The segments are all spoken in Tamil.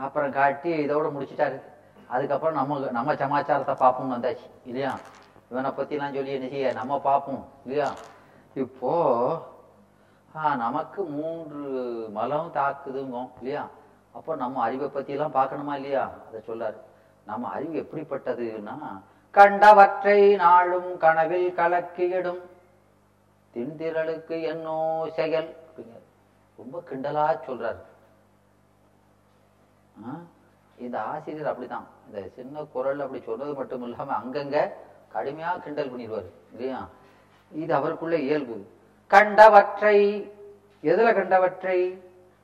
அப்புறம் காட்டி இதோட முடிச்சிட்டாரு. அதுக்கப்புறம் நம்ம நம்ம சமாச்சாரத்தை பார்ப்போம்னு வந்தாச்சு. இல்லையா? இவனை பற்றிலாம் சொல்லி என்ன செய்ய? நம்ம பார்ப்போம். இல்லையா? இப்போ நமக்கு மூன்று மலம் தாக்குதுங்கும் இல்லையா? அப்போ நம்ம அறிவை பற்றிலாம் பார்க்கணுமா இல்லையா? அதை சொல்லாரு. நம்ம அறிவு எப்படிப்பட்டதுன்னா கண்டவற்றை நாளும் கனவில் கலக்கியிடும். திண்டிரலுக்கு என்னோ செயல். ரொம்ப கிண்டலா சொல்றாரு. இந்த ஆசிரியர் அப்படிதான் இந்த சின்ன குரல் அப்படி சொன்னது மட்டும் இல்லாம அங்கங்க கடுமையா கிண்டல் பண்ணிடுவாரு இல்லையா? இது அவருக்குள்ள இயல்பு. கண்டவற்றை எதுல கண்டவற்றை?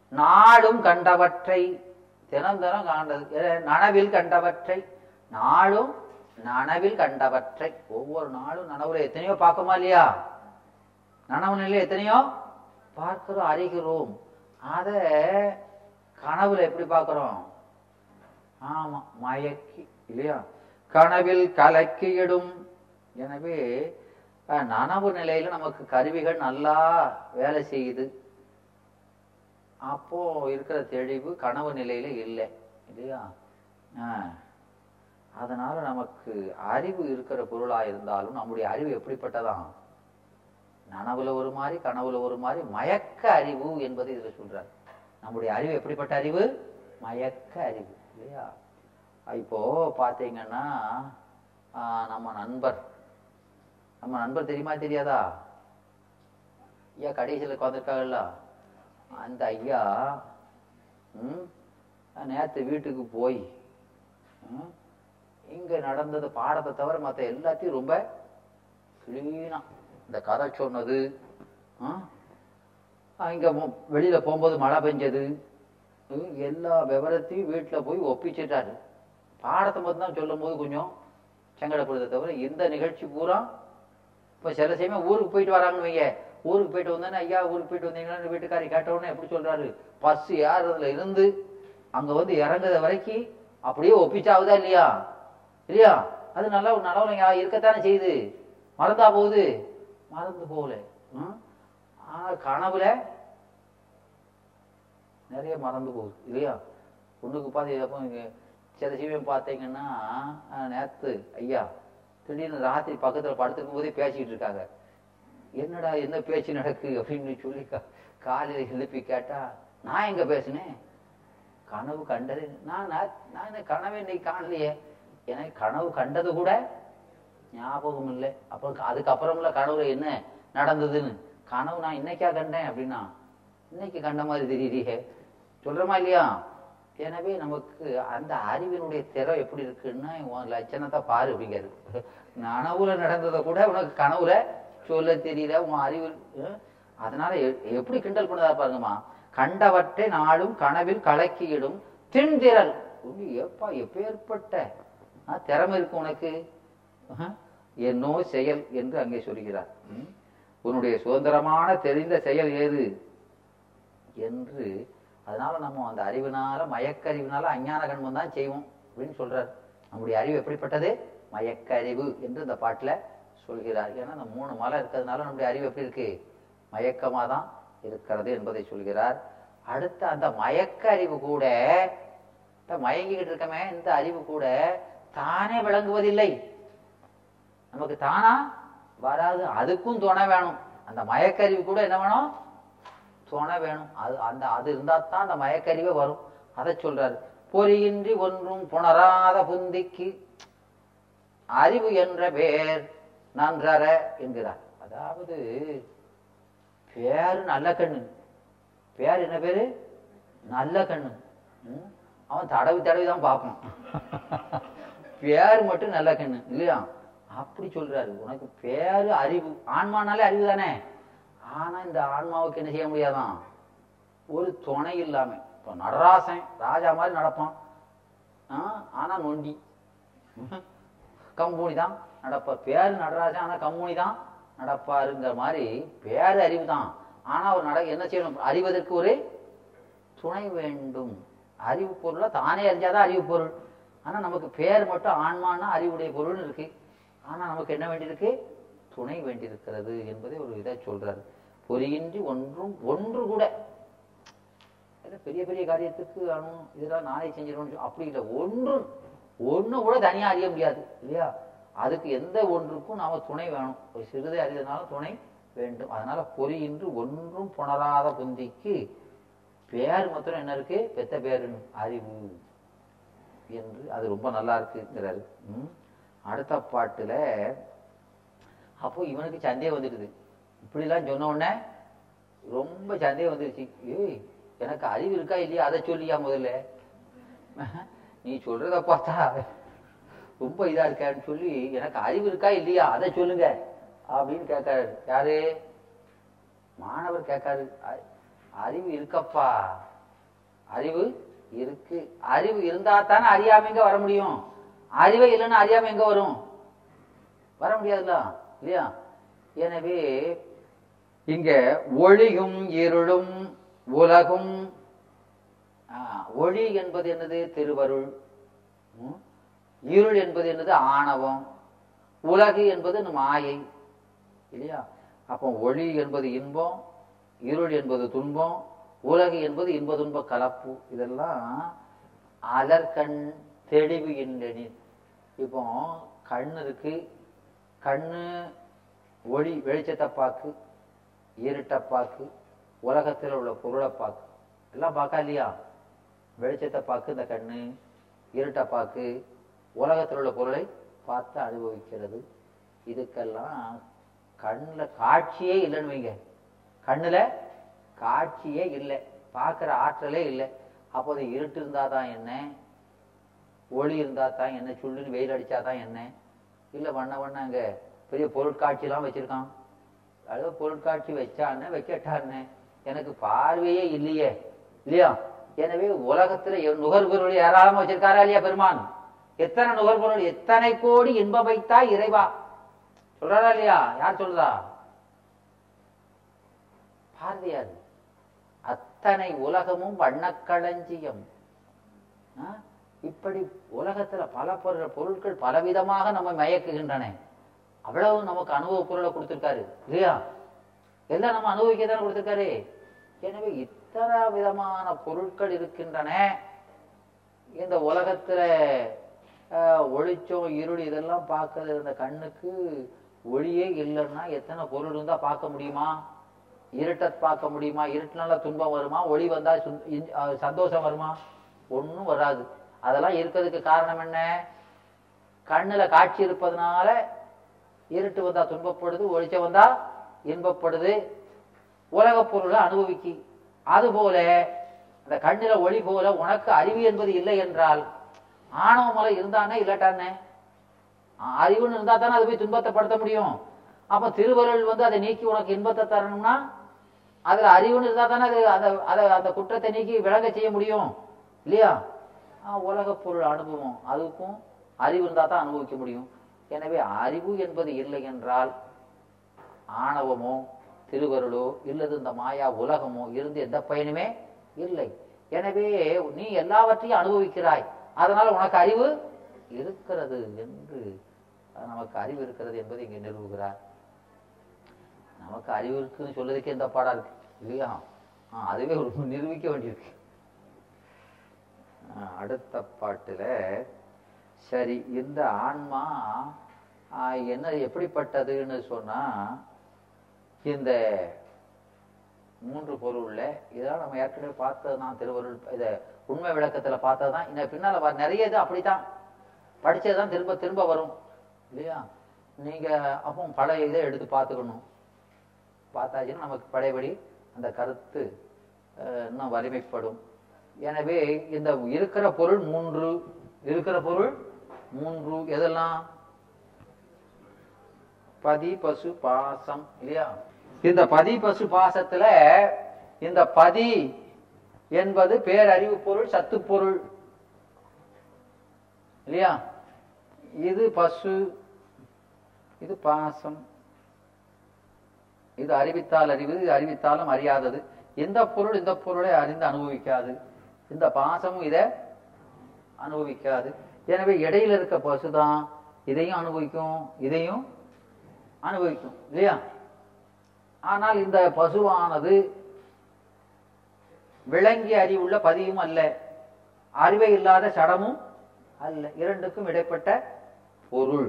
நாளும் கண்டவற்றை. தினம் தினம் காண்டது நனவில் கண்டவற்றை. நாளும் நனவில் கண்டவற்றை. ஒவ்வொரு நாளும் நனவுல எத்தனையோ பார்க்குமா இல்லையா? நனவு நிலையில எத்தனையோ? பார்க்கிறோம் அறிகிறோம். அத கனவுல எப்படி பார்க்கிறோம்? ஆமா மயக்கி இல்லையா? கனவில் கலக்கியிடும். எனவே நனவு நிலையில நமக்கு கருவிகள் நல்லா வேலை செய்யுது. அப்போ இருக்கிற தெளிவு கனவு நிலையில இல்லை இல்லையா? ஆஹ். அதனால நமக்கு அறிவு இருக்கிற பொருளா இருந்தாலும் நம்முடைய அறிவு எப்படிப்பட்டதாம் நனவுல ஒரு மாதிரி கனவுல ஒரு மாதிரி மயக்க அறிவு என்பதை இதுல சொல்றாரு. நம்முடைய அறிவு எப்படிப்பட்ட அறிவு? மயக்க அறிவு. இல்லையா? இப்போ பார்த்தீங்கன்னா நம்ம நண்பர். நம்ம நண்பர் தெரியுமா தெரியாதா? ஐயா கடைசியில் உட்காந்துருக்காங்கல்ல அந்த ஐயா ம், நேற்று வீட்டுக்கு போய் ம், நடந்தது பாடத்தை தவிர மற்ற எல்லாத்தையும் ரொம்ப கிளீனாக இந்த கதை சொன்னது இங்கே வெளியில் போகும்போது மழை பெஞ்சது எல்லா விவரத்தையும் வீட்டில் போய் ஒப்பிச்சிட்டாரு. பாடத்தை மட்டும் தான் சொல்லும் போது கொஞ்சம் சங்கடப்படுறதை தவிர இந்த நிகழ்ச்சி பூரா இப்போ சில சமயம் ஊருக்கு போயிட்டு வராங்கன்னு வைங்க. ஊருக்கு போயிட்டு வந்தோன்னே ஐயா ஊருக்கு போயிட்டு வந்தீங்களான்னு வீட்டுக்காரி கேட்டவுடனே எப்படி சொல்றாரு? பஸ் ஏறதுல இருந்து அங்கே வந்து இறங்குற வரைக்கும் அப்படியே ஒப்பிச்சாவுதா இல்லையா? இல்லையா? அது நல்லா ஒரு நல்லவங்க இருக்கத்தானே செய்யுது. மறந்தா போகுது. மறந்து போகல. ம்? கனவுல நிறைய மறந்து போகுது இல்லையா? பொண்ணுக்கு பார்த்து அப்போ சில சீவியம் பார்த்தீங்கன்னா நேற்று ஐயா திடீர்னு ராத்திரி பக்கத்தில் படுத்துக்கும் போதே பேசிக்கிட்டு இருக்காங்க. என்னடா என்ன பேச்சு நடக்கு அப்படின்னு சொல்லி கா- எழுப்பி கேட்டால் நான் எங்கே பேசினேன் கனவு கண்டது நான் நான் நான் என்ன இன்னைக்கு காணலையே. எனக்கு கனவு கண்டது கூட ஞாபகம் இல்லை. அப்புறம் அதுக்கப்புறம்ல கனவுல என்ன நடந்ததுன்னு. கனவு நான் இன்னைக்கா கண்டேன் அப்படின்னா இன்னைக்கு கண்ட மாதிரி தெரியலையே சொல்றோமா இல்லையா? எனவே நமக்கு அந்த அறிவினுடைய திறம் எப்படி இருக்குன்னா உன் லட்சணத்தை பாரு அப்படிங்கிறது. நனவுல நடந்ததை கூட உனக்கு கனவுல சொல்ல தெரியல உன் அறிவு அதனால எப்படி கிண்டல் பண்ணதா பாருங்கம்மா. கண்டவற்றை நாளும் கனவில் கலக்கியிடும் திண்திரல் எப்பா எப்பேற்பட்ட ஆ, திறமை இருக்கு உனக்கு? என்னோ செயல் என்று அங்கே சொல்கிறார். உன்னுடைய சுதந்திரமான தெரிந்த செயல் ஏது? என்று. அதனால நம்ம அந்த அறிவினால மயக்கறிவினால அஞ்ஞான கண்மம் தான் செய்வோம் அப்படின்னு சொல்றாரு. நம்முடைய அறிவு எப்படிப்பட்டது? மயக்கறிவு என்று இந்த பாட்டுல சொல்கிறார். ஏன்னா இந்த மூணு மலை இருக்கிறதுனால நம்முடைய அறிவு எப்படி இருக்கு? மயக்கமாக தான் இருக்கிறது என்பதை சொல்கிறார். அடுத்து அந்த மயக்க அறிவு கூட மயங்கிக்கிட்டு இருக்கமே இந்த அறிவு கூட தானே விளங்குவதில்லை. நமக்கு தானா வராது. அதுக்கும் துணை வேணும். அந்த மயக்கறிவு கூட என்ன வேணும்? துணை வேணும். அது அந்த அது இருந்தால் தான் அந்த மயக்கறிவே வரும். அதை சொல்றாரு. பொறியின்றி ஒன்றும் புணராத புந்திக்கு அறிவு என்ற பேர் நன்றர என்கிறார். அதாவது பேரு நல்ல கண்ணு. பேர் என்ன பேரு? நல்ல கண்ணு. அவன் தடவி தடவி தான் பார்ப்பான். பேர் மட்டும் நல்ல கண்ணு இல்லையா? அப்படி சொல்றாரு. உனக்கு பேரு அறிவு. ஆன்மானாலே அறிவு தானே? ஆனா இந்த ஆன்மாவுக்கு என்ன செய்ய முடியாதான்? ஒரு துணை இல்லாம இப்போ நடராசன் ராஜா மாதிரி நடப்பான். ஆ, ஆனா நொண்டி. கம்பூனி தான் நடப்பார். பேரு நடராஜன் ஆனா கம்பூனி தான் நடப்பாருங்கிற மாதிரி பேரு அறிவு தான் ஆனா அவர் நட என்ன செய்யணும்? அறிவதற்கு ஒரு துணை வேண்டும். அறிவு பொருளை தானே அறிஞ்சாதான் அறிவு பொருள். ஆனா நமக்கு பேர் மட்டும் ஆன்மானா அறிவுடைய பொருள்னு இருக்கு. ஆனா நமக்கு என்ன வேண்டியிருக்கு? துணை வேண்டியிருக்கிறது என்பதை ஒரு இதை சொல்றாரு. பொறியின்றி ஒன்றும் ஒன்று கூட. பெரிய பெரிய காரியத்துக்கு அணும் இதெல்லாம் நானே செஞ்சிடணும் அப்படி இல்லை. ஒன்றும் ஒன்று கூட தனியாக அறிய முடியாது இல்லையா? அதுக்கு எந்த ஒன்றுக்கும் நாம துணை வேணும். ஒரு சிறிதை அறியதுனாலும் துணை வேண்டும். அதனால பொறியின்றி ஒன்றும் புணராத புந்திக்கு பேர் மாத்திரம் என்ன இருக்கு? பெத்த பேரு அறிவு என்று அது ரொம்ப நல்லா இருக்குங்கிறாரு. அடுத்த பாட்டுல அப்போ இவனுக்கு சந்தேகம் வந்துடுது. இப்படிலாம் சொன்ன உடனே ரொம்ப சந்தேகம் வந்துருச்சு. ஏய் எனக்கு அறிவு இருக்கா இல்லையா? அதை சொல்லியா முதல்ல? நீ சொல்றத பார்த்தா ரொம்ப இதா இருக்கான்னு சொல்லி எனக்கு அறிவு இருக்கா இல்லையா? அதை சொல்லுங்க. அப்படின்னு கேட்காரு. யாரு? மாணவர் கேட்காரு. "அ- அறிவு இருக்கப்பா. அறிவு இருக்கு. அறிவு இருந்தா தானே அறியாம எங்க வர முடியும்? அறிவே இல்லைன்னா அறியாம எங்க வரும்? வர முடியாதுல்ல? இல்லையா? எனவே இங்க ஒளியும் இருளும் உலகும். ஒளி என்பது என்னது? திருவருள். இருள் என்பது என்னது? ஆணவம். உலகு என்பது மாயை இல்லையா? அப்போ ஒளி என்பது இன்பம் இருள் என்பது துன்பம் உலகு என்பது இன்ப துன்ப கலப்பு. இதெல்லாம் அலர்கண் தெளிவு என்றெனின் இப்போ கண்ணு இருக்கு. கண்ணு ஒளி வெளிச்சத்தை பார்க்கு இருட்டை பார்க்கு உலகத்தில் உள்ள பொருளை பார்க்கு எல்லாம் பார்க்கா இல்லையா? வெளிச்சத்தை பார்க்கு இந்த கண்ணு இருட்டை பார்க்கு உலகத்தில் உள்ள பொருளை பார்த்து அனுபவிக்கிறது. இதுக்கெல்லாம் கண்ணில் காட்சியே இல்லைன்னு வைங்க. கண்ணில் காட்சியே இல்லை. பார்க்குற ஆற்றலே இல்லை. அப்போது இருட்டு இருந்தால் தான் என்ன? ஒளி இருந்தால் தான் என்ன? சுள்ளுன்னு வெயில் அடித்தா தான் என்ன? இல்லை வண்ண வண்ண அங்கே பெரிய பொருட்காட்சிலாம் வச்சுருக்கான். அதாவது பொருட்காட்சி வச்சான்னு வைக்கட்டான்னு எனக்கு பார்வையே இல்லையே. இல்லையா? எனவே உலகத்துல நுகர்பொருள் ஏராளமா வச்சிருக்காரா இல்லையா பெருமான்? எத்தனை நுகர்பொருள் எத்தனை கோடி இன்பம் வைத்தா இறைவா? சொல்றாரா இல்லையா? யார் சொல்றா பார்வையாது அத்தனை உலகமும் வண்ணக்களஞ்சியம். இப்படி உலகத்துல பல பொருள் பொருட்கள் பலவிதமாக நம்ம மயக்குகின்றன. அவ்வளவு நமக்கு அனுபவ பொருளை கொடுத்துருக்காரு இல்லையா? எல்லாம் நம்ம அனுபவிக்க தானே கொடுத்துருக்காரு. எனவே இத்தனை விதமான பொருட்கள் இருக்கின்றன. இந்த உலகத்துல ஆஹ், ஒளிச்சம் இருள் இதெல்லாம் பார்க்கறது இந்த கண்ணுக்கு ஒளியே இல்லைன்னா எத்தனை பொருள் இருந்தா பார்க்க முடியுமா? இருட்டை பார்க்க முடியுமா? இருட்டுனால துன்பம் வருமா? ஒளி வந்தா சுந்- சந்தோஷம் வருமா? ஒன்றும் வராது. அதெல்லாம் இருக்கிறதுக்கு காரணம் என்ன? கண்ணுல காட்சி இருப்பதனால இருட்டு வந்தா துன்பப்படுது ஒளிச்சம் வந்தா இன்பப்படுது. உலக பொருளை அனுபவிக்கு. அதுபோல அந்த கண்ணில ஒளி போல உனக்கு அறிவு என்பது இல்லை என்றால் ஆணவ மலை இருந்தானே இல்லாட்டானே? அறிவுன்னு இருந்தா தானே அது போய் துன்பத்தை படுத்த முடியும். அப்ப திருவருள் வந்து அதை நீக்கி உனக்கு இன்பத்தை தரணும்னா அதுல அறிவுன்னு இருந்தா தானே அது அதை அதை அந்த குற்றத்தை நீக்கி விளங்க செய்ய முடியும். இல்லையா? உலக பொருள் அனுபவம். அதுக்கும் அறிவு இருந்தா தான் அனுபவிக்க முடியும். எனவே அறிவு என்பது இல்லை என்றால் ஆணவமோ திருவருளோ இல்லது இந்த மாயா உலகமோ இருந்து எந்த பயனுமே இல்லை. எனவே நீ எல்லாவற்றையும் அனுபவிக்கிறாய். அதனால உனக்கு அறிவு இருக்கிறது என்று அது நமக்கு அறிவு இருக்கிறது என்பதை இங்கே நிறுவுகிறார். நமக்கு அறிவு இருக்குன்னு சொல்றதுக்கே இந்த பாடா இருக்கு. இல்லையா? ஆ, அதுவே ஒரு நிரூபிக்க வேண்டியிருக்கு. அடுத்த பாட்டுல சரி இந்த ஆன்மா என்ன எப்படிப்பட்டதுன்னு சொன்னா இந்த மூன்று பொருள்ல இதெல்லாம் நம்ம ஏற்கனவே பார்த்தது தான் திருவருள் இத உண்மை விளக்கத்துல பார்த்தது தான் இந்த பின்னால வர நிறைய இது அப்படித்தான். படிச்சதுதான் திரும்ப திரும்ப வரும். இல்லையா? நீங்க அப்போ பழைய இதை எடுத்து பார்த்துக்கணும். பார்த்தாச்சுன்னா நமக்கு பழையபடி அந்த கருத்து அஹ், இன்னும் வலிமைப்படும். எனவே இந்த இருக்கிற பொருள் மூன்று. இருக்கிற பொருள் மூன்று எதெல்லாம்? பதி பசு பாசம் இல்லையா? இந்த பதி பசு பாசத்துல இந்த பதி என்பது பேரறிவு பொருள் சத்து பொருள். இல்லையா? இது பசு இது பாசம். இது அறிவித்தால் அறிவு இது அறிவித்தாலும் அறியாதது. இந்த பொருள் இந்த பொருளை அறிந்து அனுபவிக்காது. இந்த பாசமும் இதை அனுபவிக்காது. எனவே இடையில இருக்க பசுதான் இதையும் அனுபவிக்கும் இதையும் அனுபவிக்கும் இல்லையா? ஆனால் இந்த பசுவானது விளங்கிய அறிவுள்ள பதியும் அல்ல. அறிவை இல்லாத சடமும் அல்ல. இரண்டுக்கும் இடைப்பட்ட பொருள்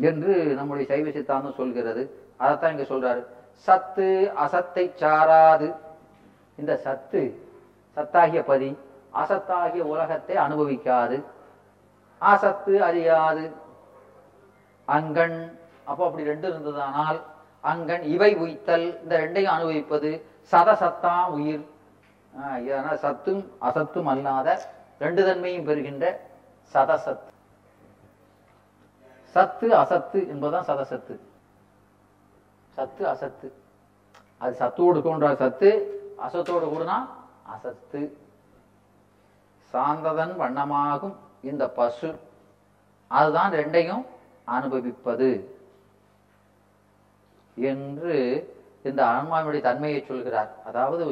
என்று நம்முடைய சைவ சித்தாந்தம் சொல்கிறது. அதைத்தான் இங்க சொல்றாரு. சத்து அசத்தை சாராது. இந்த சத்து சத்தாகிய பதி அசத்தாகிய உலகத்தை அனுபவிக்காது. அசத்து அறியாது. அங்கண் அப்போ அப்படி ரெண்டு இருந்ததானால் அங்கன் இவை உய்த்தல் இந்த ரெண்டையும் அனுபவிப்பது சதசத்தா உயிர். இதனால் சத்தும் அசத்தும் அல்லாத ரெண்டு தன்மையும் பெறுகின்ற சதசத் சத்து. அசத்து என்பதுதான் சதசத்து சத்து. அசத்து. அது சத்தோடு கூன்ற சத்து அசத்தோடு கூடனா அசத்து. சாந்ததன் வண்ணமாகும் இந்த பசு. அதுதான் ரெண்டையும் அனுபவிப்பது என்று இந்த ஆன்மாவினுடைய தன்மையை சொல்கிறார். அதாவது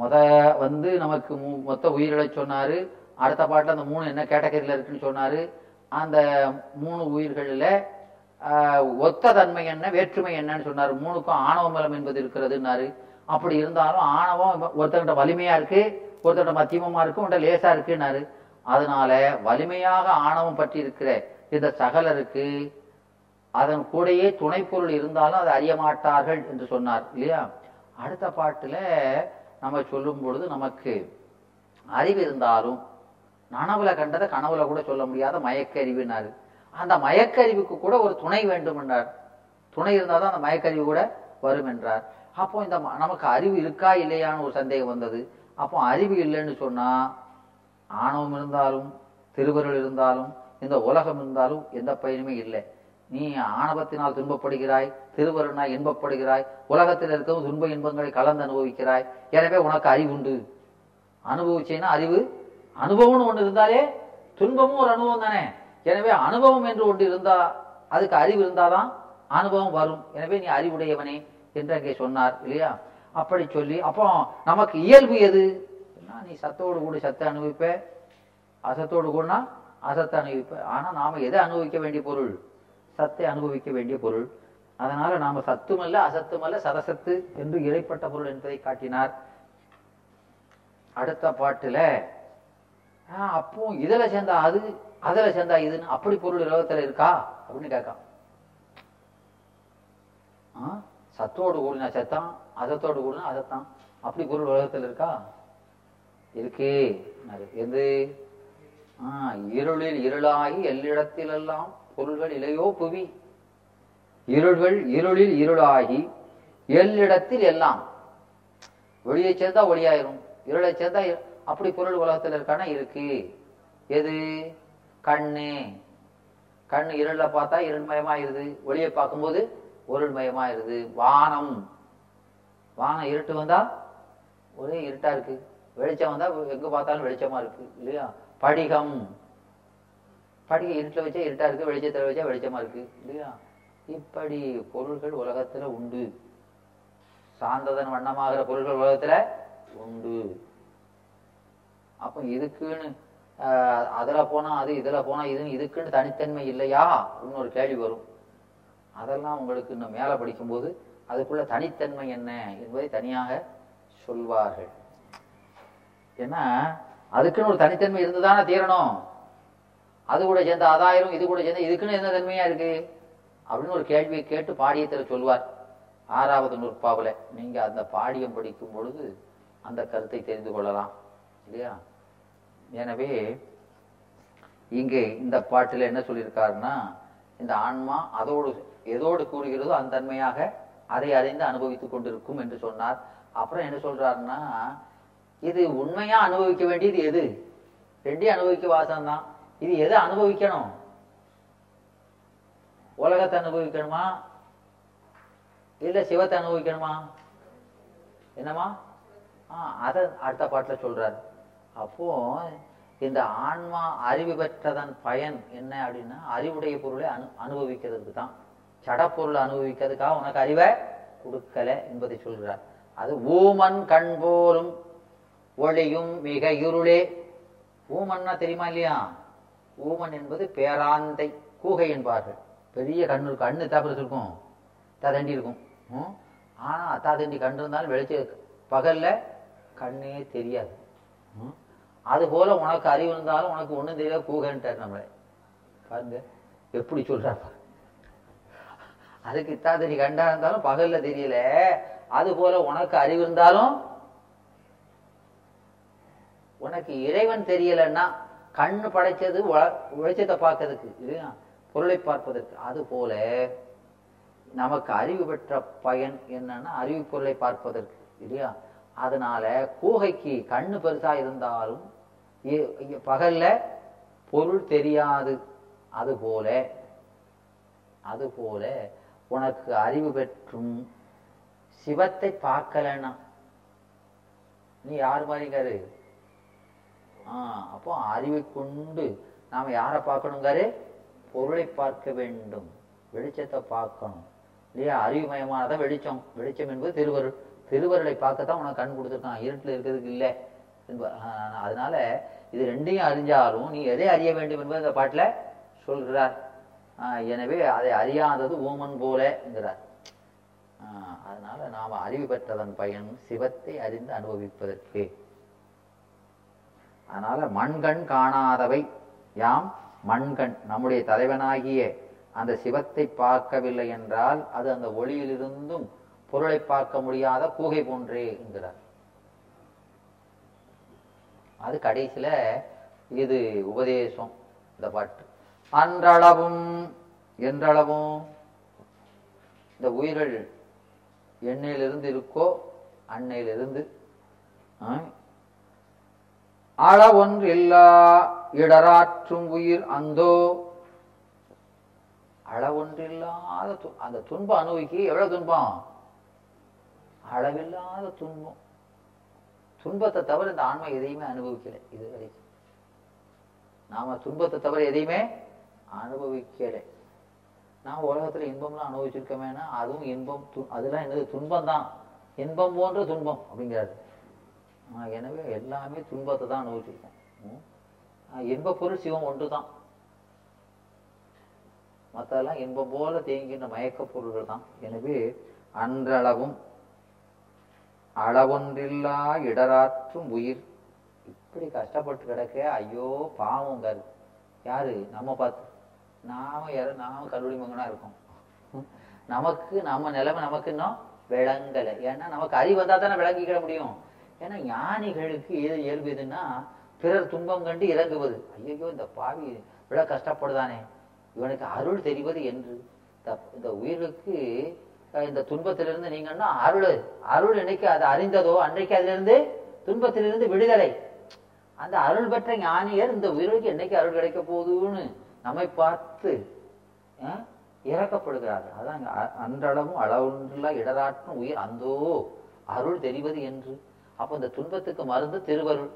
முத வந்து நமக்கு மு- மொத்த உயிர்களை சொன்னாரு அடுத்த பாட்டில் அந்த மூணு என்ன கேட்டகரியில் இருக்குன்னு சொன்னார் அந்த மூணு உயிர்களில் ஒத்த தன்மை என்ன வேற்றுமை என்னன்னு சொன்னார். மூணுக்கும் ஆணவ மலம் என்பது இருக்கிறதுன்னாரு. அப்படி இருந்தாலும் ஆணவம் ஒருத்தங்கிட்ட வலிமையாக இருக்குது ஒருத்தங்கிட்ட மத்தியமமா இருக்கும் ஒருத்தர் லேசா இருக்குன்னாரு. அதனால வலிமையாக ஆணவம் பற்றி இருக்கிற இந்த சகலருக்கு அதன் கூடயே துணைப்பொருள் இருந்தாலும் அதை அறிய மாட்டார்கள் என்று சொன்னார் இல்லையா? அடுத்த பாட்டுல நம்ம சொல்லும் பொழுது நமக்கு அறிவு இருந்தாலும் நனவுல கண்டதை கனவுல கூட சொல்ல முடியாத மயக்க அறிவுனாரு அந்த மயக்கறிவுக்கு கூட ஒரு துணை வேண்டும் என்றார் துணை இருந்தால் தான் அந்த மயக்கறிவு கூட வரும் என்றார். அப்போ இந்த ம- நமக்கு அறிவு இருக்கா இல்லையான்னு ஒரு சந்தேகம் வந்தது. அப்போ அறிவு இல்லைன்னு சொன்னா ஆணவம் இருந்தாலும் திருவருள் இருந்தாலும் இந்த உலகம் இருந்தாலும் எந்த பயனுமே இல்லை. நீ ஆணவத்தினால் துன்பப்படுகிறாய் திருவருளாய் இன்பப்படுகிறாய் உலகத்தில் இருக்கவும் துன்ப இன்பங்களை கலந்து அனுபவிக்கிறாய். எனவே உனக்கு அறிவு உண்டு. அனுபவிச்சேன்னா அறிவு அனுபவம்னு ஒன்று இருந்தாலே துன்பமும் ஒரு அனுபவம் தானே. எனவே அனுபவம் என்று ஒன்று இருந்தா அதுக்கு அறிவு இருந்தாதான் அனுபவம் வரும். எனவே நீ அறிவுடையவனே என்று அங்கே சொன்னார் இல்லையா? அப்படி சொல்லி அப்போ நமக்கு இயல்பு எது? என்ன நீ சத்தோடு கூட சத்தை அனுபவிப்ப. அசத்தோடு கூடனா அசத்தை அனுபவிப்ப. ஆனா நாம எதை அனுபவிக்க வேண்டிய பொருள்? சத்தை அனுபவிக்க வேண்டிய பொருள். அதனால நாம சத்துமல்ல அசத்துமல்ல சதசத்து என்று இடைப்பட்ட பொருள் என்பதை காட்டினார். அடுத்த பாட்டுல அப்போ இதுல சேர்ந்தா அது அதுல சேர்ந்தா இதுன்னு அப்படி பொருள் உலகத்துல இருக்கா? அப்படின்னு கேட்கான் ஆ? சத்தோடு கூடினா சத்தான் அதத்தோடு கூடினா அதத்தான் அப்படி குரு உலகத்தில் இருக்கா? இருக்கு. எது? ஆ, இருளில் இருளாகி எல்லிடத்திலெல்லாம் பொருள்கள் இலையோ புவி. இருள்கள் இருளில் இருளாகி எல்லிடத்தில் எல்லாம். ஒளியை சேர்ந்தா ஒளியாயிரும். இருளை சேர்ந்தா அப்படி பொருள் உலகத்தில் இருக்கானா? இருக்கு. எது? கண்ணு. கண்ணு இருள பார்த்தா இருள்மயமாயிருது ஒளியை பார்க்கும்போது பொருள்மயமாயிருது வானம். வானம் இருட்டு வந்தா ஒரே இருட்டா இருக்கு. வெளிச்சம் வந்தா எங்க பார்த்தாலும் வெளிச்சமா இருக்கு இல்லையா? படிகம். படிகை இருட்டில் வச்சா இருட்டா இருக்கு வெளிச்சத்தில் வச்சா வெளிச்சமா இருக்கு இல்லையா? இப்படி பொருள்கள் உலகத்துல உண்டு. சாந்ததன் வண்ணமாகிற பொருள்கள் உலகத்துல உண்டு. அப்போ இதுக்குன்னு அதில் போனால் அது இதில் போனால் இதுன்னு இதுக்குன்னு தனித்தன்மை இல்லையா? அப்படின்னு ஒரு கேள்வி வரும். அதெல்லாம் உங்களுக்கு இன்னும் மேலே படிக்கும்போது அதுக்குள்ள தனித்தன்மை என்ன என்பதை தனியாக சொல்வார்கள். ஏன்னா அதுக்குன்னு ஒரு தனித்தன்மை இருந்துதானே தீரணும். அது கூட சேர்ந்த அதாயிரம் இது கூட சேர்ந்த இதுக்குன்னு என்ன தன்மையா இருக்கு? அப்படின்னு ஒரு கேள்வியை கேட்டு பாடியத்தில் சொல்வார். ஆறாவது நூற்பாவில் நீங்க அந்த பாடியம் படிக்கும் பொழுது அந்த கருத்தை தெரிந்து கொள்ளலாம். இல்லையா? எனவே இங்கே இந்த பாட்டில் என்ன சொல்லியிருக்காருன்னா இந்த ஆன்மா அதோடு எதோடு கூறுகிறதோ அந்த தன்மையாக அதை அறிந்து அனுபவித்துக் கொண்டிருக்கும் என்று சொன்னார். அப்புறம் என்ன சொல்றாருன்னா இது உண்மையா அனுபவிக்க வேண்டியது எது? ரெண்டையும் அனுபவிக்க வாசம்தான் இது எதை அனுபவிக்கணும்? உலகத்தை அனுபவிக்கணுமா? இல்ல சிவத்தை அனுபவிக்கணுமா? என்னமா ஆ அதை அடுத்த பாட்டுல சொல்றாரு. அப்போ இந்த ஆன்மா அறிவு பெற்றதன் பயன் என்ன அப்படின்னா அறிவுடைய பொருளை அனு அனுபவிக்கிறதுக்கு தான். சடப்பொருள் அனுபவிக்கிறதுக்காக உனக்கு அறிவை கொடுக்கல என்பதை சொல்கிறார். அது ஊமன் கண் போலும் ஒளியும் மிக இருளே ஊமன்னா தெரியுமா இல்லையா? ஊமன் என்பது பேராந்தை கூகை என்பார்கள். பெரிய கண்ணு இருக்கும். கண்ணு தாப்பரத்து இருக்கும். ததண்டி இருக்கும். ம்? ஆனா அத்தா கண்டு இருந்தாலும் வெளிச்ச பகல்ல கண்ணே தெரியாது. ம்? அது உனக்கு அறிவு இருந்தாலும் உனக்கு ஒன்றும் தெரியாது கூகன்ட்டார் நம்மளை. பாருங்க எப்படி சொல்கிறார் அதுக்கு இத்தாதிரி கண்டா இருந்தாலும் பகல்ல தெரியல. அது போல உனக்கு அறிவு இருந்தாலும் உனக்கு இறைவன் தெரியலன்னா கண்ணு படைச்சது உழைச்சத்தை பார்க்கறதுக்கு இல்லையா? பொருளை பார்ப்பதற்கு. அது போல நமக்கு அறிவு பெற்ற பயன் என்னன்னா அறிவு பொருளை பார்ப்பதற்கு இல்லையா? அதனால கூகைக்கு கண்ணு பெருசா இருந்தாலும் இ- பகல்ல பொருள் தெரியாது. அது போல அது போல உனக்கு அறிவு பெற்றும் சிவத்தை பார்க்கலன்னா நீ யார் மாதிரிங்காரு ஆஹ் அப்போ அறிவை கொண்டு நாம யாரை பார்க்கணுங்காரு? பொருளை பார்க்க வேண்டும். வெளிச்சத்தை பார்க்கணும். இல்லையா? அறிவுமயமானதான் வெளிச்சம். வெளிச்சம் என்பது திருவருள். திருவருளை பார்க்கத்தான் உனக்கு கண் கொடுத்துருக்கான். இருட்டில் இருக்கிறதுக்கு இல்லை. என்ப- அதனால இது ரெண்டையும் அறிஞ்சாலும் நீ எதை அறிய வேண்டும் என்பது இந்த பாட்டில் சொல்கிறார். எனவே அதை அறியாதது ஊமன் போலங்கிறார் ஆஹ் அதனால நாம அறிவு பெற்றதன் பயன் சிவத்தை அறிந்து அனுபவிப்பதற்கு. அதனால மண்கண் காணாதவை யாம் மண்கண். நம்முடைய தலைவனாகிய அந்த சிவத்தை பார்க்கவில்லை என்றால் அது அந்த ஒளியிலிருந்தும் பொருளை பார்க்க முடியாத கூகை போன்றே என்கிறார். அது கடைசியில இது உபதேசம் இந்த பாட்டு. அன்றளவும் என்றளவும் இந்த உயிர்கள் எண்ணெயிலிருந்து இருக்கோ அன்னையிலிருந்து ஆ, அளவொன்றில்லா இடராற்றும் உயிர் அந்தோ. அளவொன்றில்லாத து- அந்த துன்பம் அனுபவிக்க எவ்வளவு துன்பம்? அளவில்லாத துன்பம். துன்பத்தை தவிர இந்த ஆன்மா எதையுமே அனுபவிக்கல இது வரைக்கும் நாம துன்பத்தை தவிர எதையுமே அனுபவிக்கலை. நான் உலகத்துல இன்பம்லாம் அனுபவிச்சிருக்கமேனா அதுவும் இன்பம் து- அதெல்லாம் என்னது துன்பம் தான் இன்பம் போன்ற துன்பம் அப்படிங்கிறாரு. ஆஹ் எனவே எல்லாமே துன்பத்தை தான் அனுபவிச்சிருக்கோம். ம். இன்ப பொருள் சிவம் ஒன்று தான் மற்றெல்லாம் இன்பம் போல தேங்கின்ற மயக்க பொருள்கள் தான் எனவே அன்றளவும் அளவொன்றில்லா இடராற்றும் உயிர். இப்படி கஷ்டப்பட்டு கிடக்க ஐயோ பாவங்காரு யாரு? நம்ம பார்த்து. நாம யாரும் நாம கல்லூரி மங்கனா இருக்கோம். நமக்கு நம்ம நிலைமை நமக்கு இன்னும் விளங்கலை. ஏன்னா நமக்கு அறிவு வந்தா தானே விளங்கிக்கிட முடியும். ஏன்னா ஞானிகளுக்கு எது இயல்பு எதுன்னா பிறர் துன்பம் கண்டு இறங்குவது. ஐயோ இந்த பாவி விட கஷ்டப்படுதானே. இவனுக்கு அருள் தெரிவது என்று. இந்த- உயிருக்கு இந்த துன்பத்திலிருந்து நீங்கன்னா அருள். அருள் என்னைக்கு அது அறிந்ததோ அன்றைக்கு அதிலிருந்து துன்பத்திலிருந்து விடுதலை. அந்த அருள் பெற்ற ஞானியர் இந்த உயிருக்கு என்னைக்கு அருள் கிடைக்க போகுதுன்னு நம்மை பார்த்து அஹ், இறக்கப்படுகிறார்கள். அதான் அ- அன்றளவும் அளவுள்ள இடராற்றும் உயிர். அந்தோ அருள் தெரிவது என்று. அப்ப இந்த துன்பத்துக்கு மருந்து திருவருள்.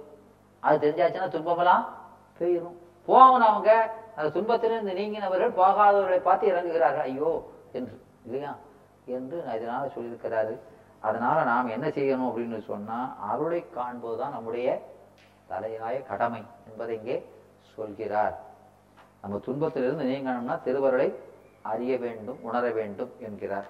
அது தெரிஞ்சாச்சுன்னா துன்பமெல்லாம் போயிடும் போகணும் அவங்க. அந்த துன்பத்திலிருந்து நீங்கினவர்கள் போகாதவர்களை பார்த்து இறங்குகிறார்கள். ஐயோ என்று. இல்லையா? என்று இதனால சொல்லியிருக்கிறாரு. அதனால நாம் என்ன செய்யணும் அப்படின்னு சொன்னா அருளை காண்பதுதான் நம்முடைய தலையாய கடமை என்பதை இங்கே சொல்கிறார். நம்ம துன்பத்திலிருந்து நீங்கணும்னா திருவருளை அறிய வேண்டும் உணர வேண்டும் என்கிறார்.